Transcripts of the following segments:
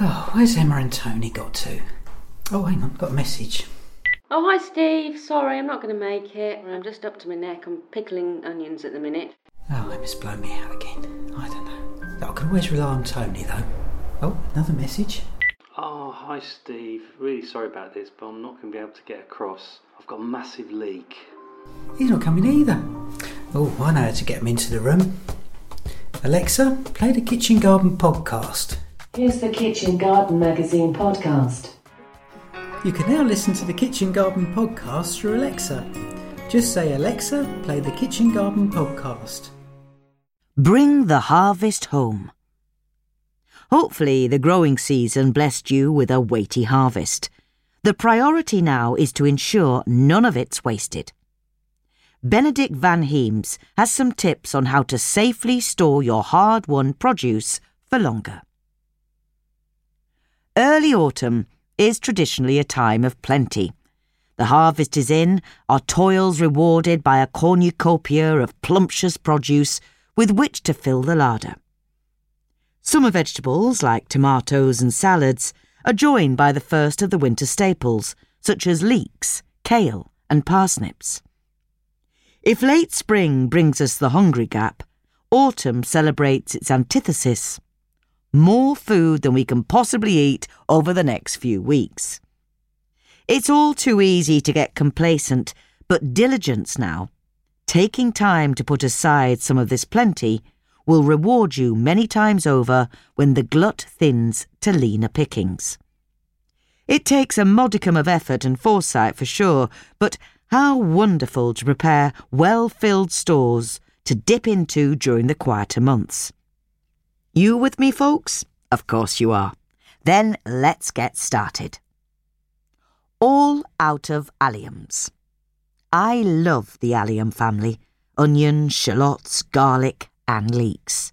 Oh, where's Emma and Tony got to? Oh, hang on, got a message. Oh, hi, Steve. Sorry, I'm not going to make it. I'm just up to my neck. I'm pickling onions at the minute. Oh, Emma's blown me out again. I don't know. I can always rely on Tony, though. Oh, another message. Oh, hi Steve. Really sorry about this, but I'm not going to be able to get across. I've got a massive leak. He's not coming either. Oh, I know how to get him into the room. Alexa, play the Kitchen Garden podcast. Here's the Kitchen Garden Magazine podcast. You can now listen to the Kitchen Garden podcast through Alexa. Just say, Alexa, play the Kitchen Garden podcast. Bring the harvest home. Hopefully, the growing season blessed you with a weighty harvest. The priority now is to ensure none of it's wasted. Benedict Vanheems has some tips on how to safely store your hard won produce for longer. Early autumn is traditionally a time of plenty. The harvest is in, our toils rewarded by a cornucopia of plumptious produce with which to fill the larder. Summer vegetables, like tomatoes and salads, are joined by the first of the winter staples, such as leeks, kale, and parsnips. If late spring brings us the hungry gap, autumn celebrates its antithesis more food than we can possibly eat over the next few weeks. It's all too easy to get complacent, but diligence now, taking time to put aside some of this plenty, will reward you many times over when the glut thins to leaner pickings. It takes a modicum of effort and foresight for sure, but how wonderful to prepare well filled stores to dip into during the quieter months. You with me, folks? Of course you are. Then let's get started. All out of alliums. I love the allium family onion, shallots, garlic, and leeks.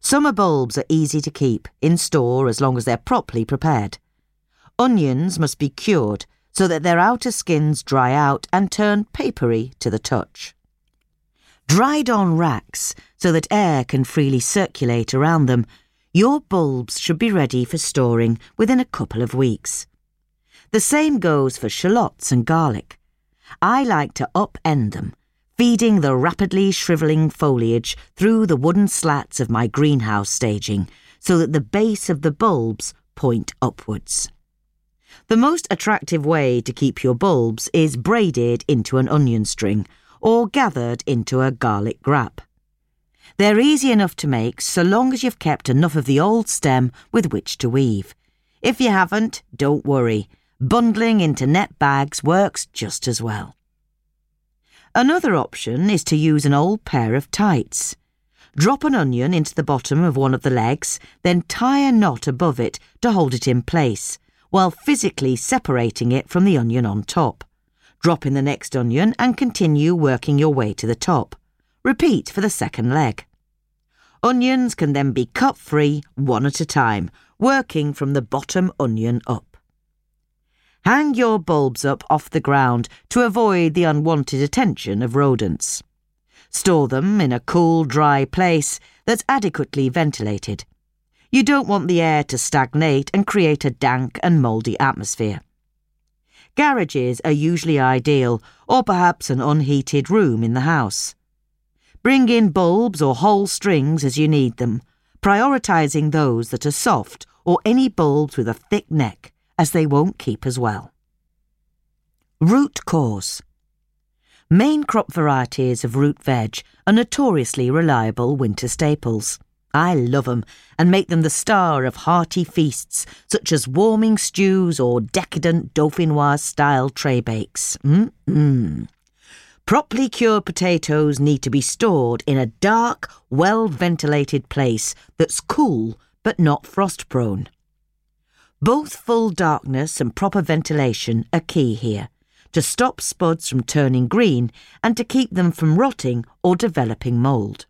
Summer bulbs are easy to keep in store as long as they're properly prepared. Onions must be cured so that their outer skins dry out and turn papery to the touch dried on racks so that air can freely circulate around them, your bulbs should be ready for storing within a couple of weeks. The same goes for shallots and garlic. I like to upend them, feeding the rapidly shrivelling foliage through the wooden slats of my greenhouse staging so that the base of the bulbs point upwards. The most attractive way to keep your bulbs is braided into an onion string or gathered into a garlic grap. They're easy enough to make so long as you've kept enough of the old stem with which to weave. If you haven't, don't worry. Bundling into net bags works just as well. Another option is to use an old pair of tights. Drop an onion into the bottom of one of the legs, then tie a knot above it to hold it in place, while physically separating it from the onion on top. Drop in the next onion and continue working your way to the top. Repeat for the second leg. Onions can then be cut free one at a time, working from the bottom onion up. Hang your bulbs up off the ground to avoid the unwanted attention of rodents. Store them in a cool, dry place that's adequately ventilated. You don't want the air to stagnate and create a dank and mouldy atmosphere. Garages are usually ideal, or perhaps an unheated room in the house. Bring in bulbs or whole strings as you need them. prioritising those that are soft or any bulbs with a thick neck, as they won't keep as well. Root cause. Main crop varieties of root veg are notoriously reliable winter staples. I love 'em and make them the star of hearty feasts such as warming stews or decadent dauphinoise style tray bakes. Mm-mm. Properly cured potatoes need to be stored in a dark, well ventilated place that's cool but not frost prone. Both full darkness and proper ventilation are key here to stop spuds from turning green and to keep them from rotting or developing mould.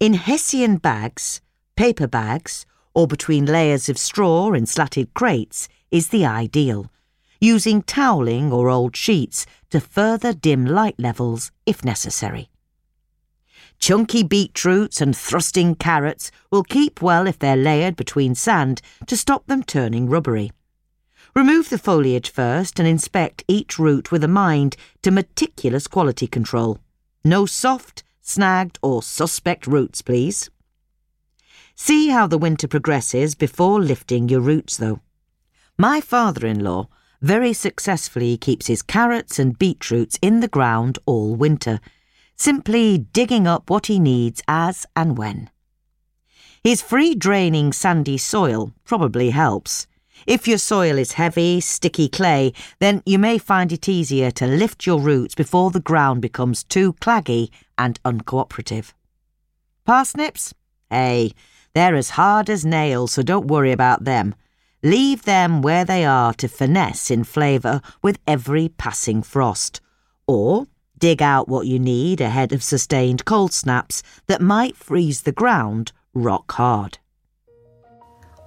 In Hessian bags, paper bags, or between layers of straw in slatted crates is the ideal, using toweling or old sheets to further dim light levels if necessary. Chunky beetroots and thrusting carrots will keep well if they're layered between sand to stop them turning rubbery. Remove the foliage first and inspect each root with a mind to meticulous quality control. No soft, snagged, or suspect roots, please. See how the winter progresses before lifting your roots, though. My father in law very successfully keeps his carrots and beetroots in the ground all winter, simply digging up what he needs as and when. His free draining sandy soil probably helps. If your soil is heavy, sticky clay, then you may find it easier to lift your roots before the ground becomes too claggy and uncooperative. Parsnips? Hey, they're as hard as nails, so don't worry about them. Leave them where they are to finesse in flavour with every passing frost. Or dig out what you need ahead of sustained cold snaps that might freeze the ground rock hard.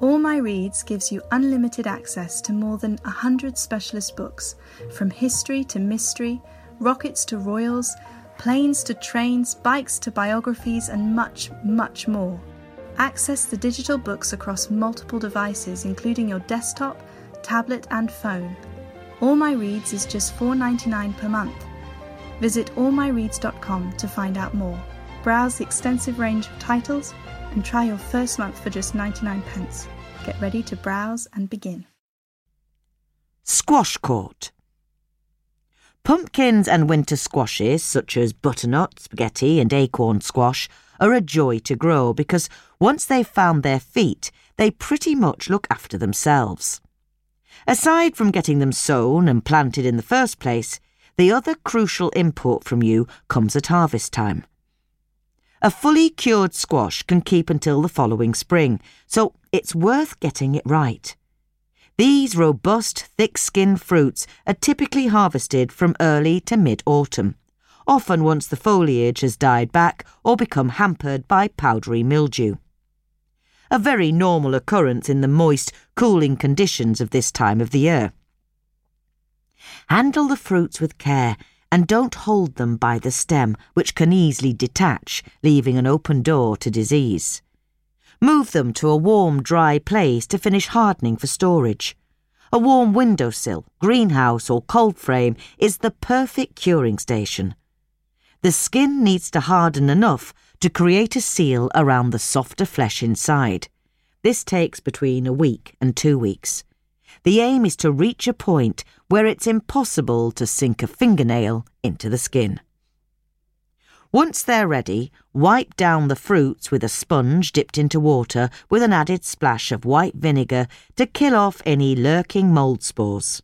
All My Reads gives you unlimited access to more than 100 specialist books, from history to mystery, rockets to royals, planes to trains, bikes to biographies, and much, much more. Access the digital books across multiple devices, including your desktop, tablet, and phone. All My Reads is just $4.99 per month. Visit allmyreads.com to find out more. Browse the extensive range of titles and try your first month for just 99 pence. Get ready to browse and begin. Squash court. Pumpkins and winter squashes, such as butternut, spaghetti, and acorn squash, are a joy to grow because once they've found their feet, they pretty much look after themselves. Aside from getting them sown and planted in the first place, the other crucial input from you comes at harvest time. A fully cured squash can keep until the following spring, so it's worth getting it right. These robust, thick skinned fruits are typically harvested from early to mid autumn, often once the foliage has died back or become hampered by powdery mildew. A very normal occurrence in the moist, cooling conditions of this time of the year. Handle the fruits with care and don't hold them by the stem, which can easily detach, leaving an open door to disease. Move them to a warm, dry place to finish hardening for storage. A warm windowsill, greenhouse, or cold frame is the perfect curing station. The skin needs to harden enough to create a seal around the softer flesh inside. This takes between a week and two weeks. The aim is to reach a point where it's impossible to sink a fingernail into the skin. Once they're ready, wipe down the fruits with a sponge dipped into water with an added splash of white vinegar to kill off any lurking mould spores.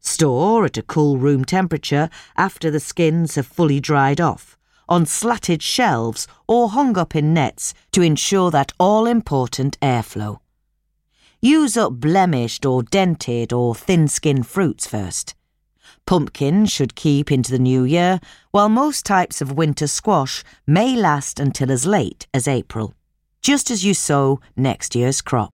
Store at a cool room temperature after the skins have fully dried off, on slatted shelves or hung up in nets to ensure that all important airflow. Use up blemished or dented or thin skinned fruits first. Pumpkins should keep into the new year, while most types of winter squash may last until as late as April, just as you sow next year's crop.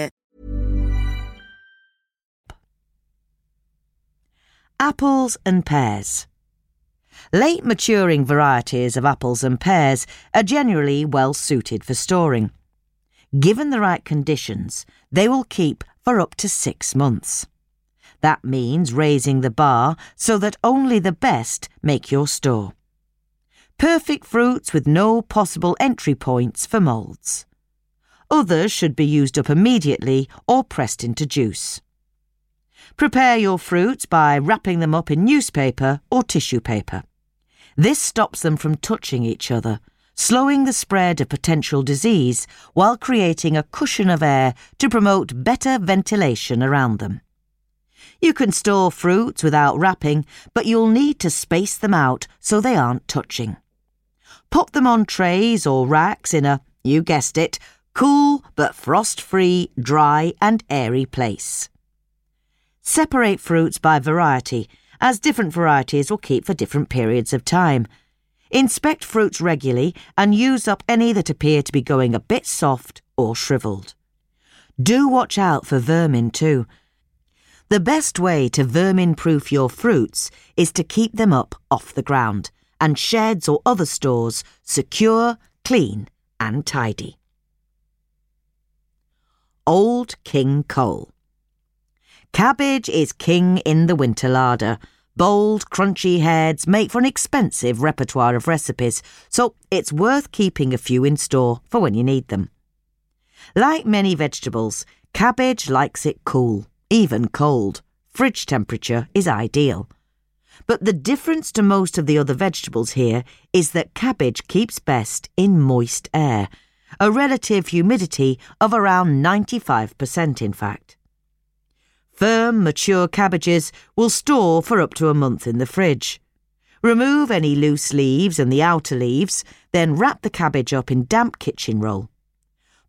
Apples and pears. Late maturing varieties of apples and pears are generally well suited for storing. Given the right conditions, they will keep for up to six months. That means raising the bar so that only the best make your store. Perfect fruits with no possible entry points for moulds. Others should be used up immediately or pressed into juice. Prepare your fruits by wrapping them up in newspaper or tissue paper. This stops them from touching each other, slowing the spread of potential disease while creating a cushion of air to promote better ventilation around them. You can store fruits without wrapping, but you'll need to space them out so they aren't touching. Pop them on trays or racks in a, you guessed it, cool but frost free, dry, and airy place. Separate fruits by variety, as different varieties will keep for different periods of time. Inspect fruits regularly and use up any that appear to be going a bit soft or shriveled. Do watch out for vermin too. The best way to vermin proof your fruits is to keep them up off the ground and sheds or other stores secure, clean, and tidy. Old King Cole. Cabbage is king in the winter larder. Bold, crunchy heads make for an expensive repertoire of recipes, so it's worth keeping a few in store for when you need them. Like many vegetables, cabbage likes it cool, even cold. Fridge temperature is ideal. But the difference to most of the other vegetables here is that cabbage keeps best in moist air, a relative humidity of around 95%, in fact. Firm, mature cabbages will store for up to a month in the fridge. Remove any loose leaves and the outer leaves, then wrap the cabbage up in damp kitchen roll.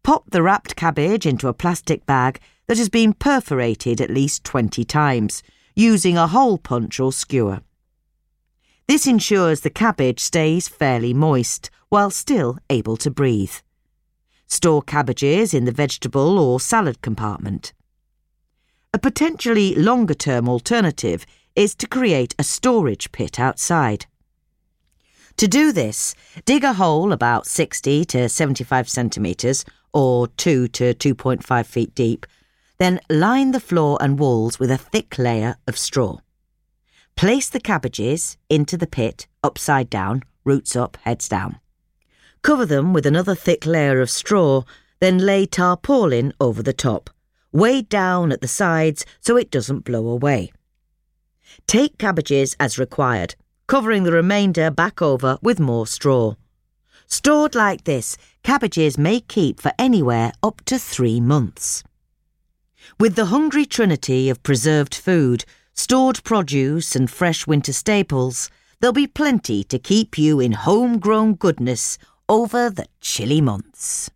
Pop the wrapped cabbage into a plastic bag that has been perforated at least 20 times, using a hole punch or skewer. This ensures the cabbage stays fairly moist while still able to breathe. Store cabbages in the vegetable or salad compartment. A potentially longer term alternative is to create a storage pit outside. To do this, dig a hole about 60 to 75 centimetres or 2 to 2.5 feet deep, then line the floor and walls with a thick layer of straw. Place the cabbages into the pit upside down, roots up, heads down. Cover them with another thick layer of straw, then lay tarpaulin over the top, weighed down at the sides so it doesn't blow away. Take cabbages as required, covering the remainder back over with more straw. Stored like this, cabbages may keep for anywhere up to three months. With the hungry trinity of preserved food, stored produce, and fresh winter staples, there'll be plenty to keep you in homegrown goodness over the chilly months.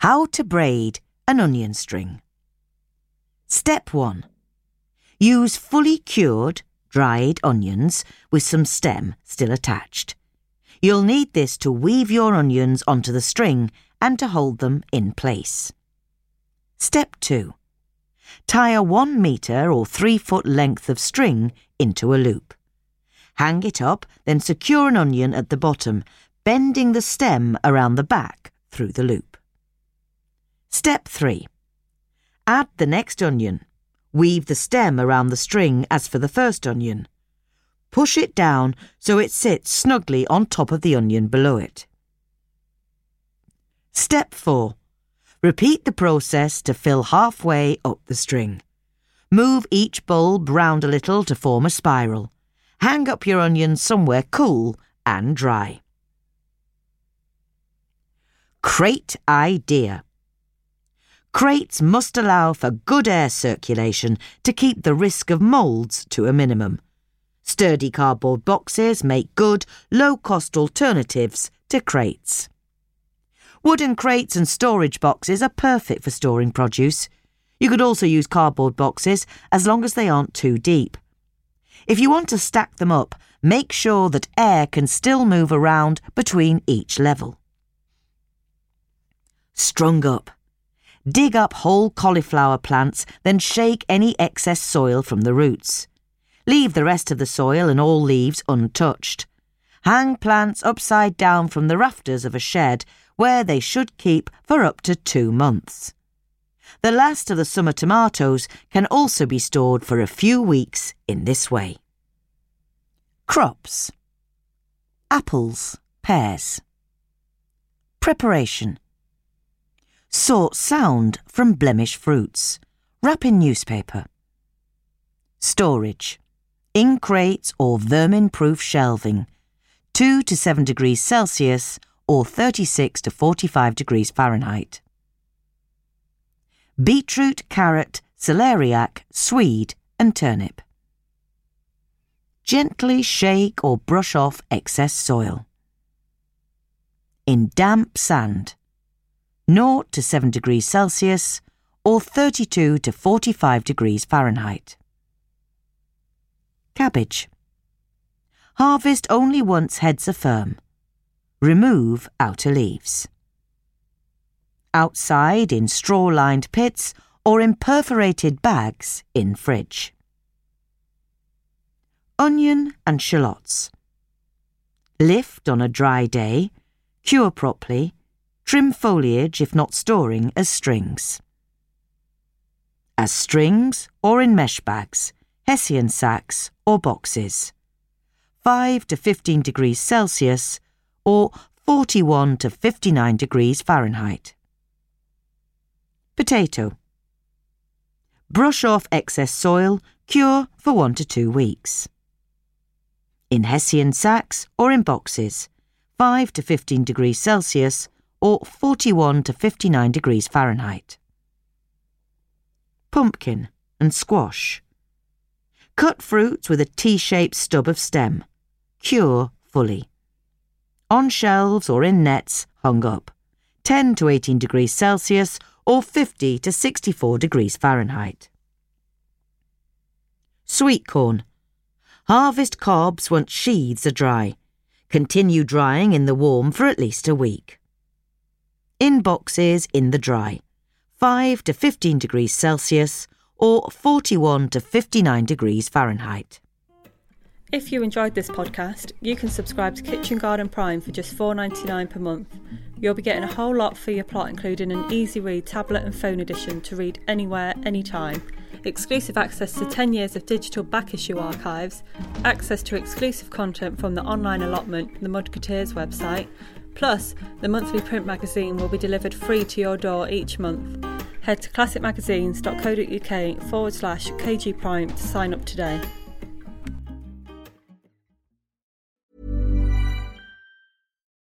How to braid an onion string. Step 1. Use fully cured, dried onions with some stem still attached. You'll need this to weave your onions onto the string and to hold them in place. Step 2. Tie a 1 metre or 3 foot length of string into a loop. Hang it up, then secure an onion at the bottom, bending the stem around the back through the loop. Step 3. Add the next onion. Weave the stem around the string as for the first onion. Push it down so it sits snugly on top of the onion below it. Step 4. Repeat the process to fill halfway up the string. Move each bulb round a little to form a spiral. Hang up your onions somewhere cool and dry. Crate idea. Crates must allow for good air circulation to keep the risk of moulds to a minimum. Sturdy cardboard boxes make good, low cost alternatives to crates. Wooden crates and storage boxes are perfect for storing produce. You could also use cardboard boxes as long as they aren't too deep. If you want to stack them up, make sure that air can still move around between each level. Strung up. Dig up whole cauliflower plants, then shake any excess soil from the roots. Leave the rest of the soil and all leaves untouched. Hang plants upside down from the rafters of a shed where they should keep for up to two months. The last of the summer tomatoes can also be stored for a few weeks in this way. Crops Apples, pears. Preparation Sort sound from blemish fruits. Wrap in newspaper. Storage in crates or vermin proof shelving, 2 to 7 degrees Celsius or 36 to 45 degrees Fahrenheit beetroot, carrot, celeriac, swede, and turnip. Gently shake or brush off excess soil. In damp sand, 0 to 7 degrees Celsius or 32 to 45 degrees Fahrenheit. Cabbage. Harvest only once heads are firm. Remove outer leaves outside in straw lined pits or in perforated bags in fridge. Onion and shallots. Lift on a dry day, cure properly, trim foliage if not storing as strings. As strings or in mesh bags, hessian sacks or boxes. 5 to 15 degrees Celsius or 41 to 59 degrees Fahrenheit. Potato. Brush off excess soil, cure for one to two weeks. In Hessian sacks or in boxes, 5 to 15 degrees Celsius or 41 to 59 degrees Fahrenheit. Pumpkin and squash. Cut fruits with a T-shaped stub of stem. Cure fully. On shelves or in nets hung up. 10 to 18 degrees Celsius or 50 to 64 degrees Fahrenheit. Sweet corn. Harvest cobs once sheaths are dry. Continue drying in the warm for at least a week. In boxes in the dry. 5 to 15 degrees Celsius or 41 to 59 degrees Fahrenheit. If you enjoyed this podcast, you can subscribe to Kitchen Garden Prime for just $4.99 per month. You'll be getting a whole lot for your plot, including an easy read tablet and phone edition to read anywhere, anytime, exclusive access to 10 years of digital back issue archives, access to exclusive content from the online allotment, the Mudketeers website, plus the monthly print magazine will be delivered free to your door each month. Head to classicmagazines.co.uk forward slash KG Prime to sign up today.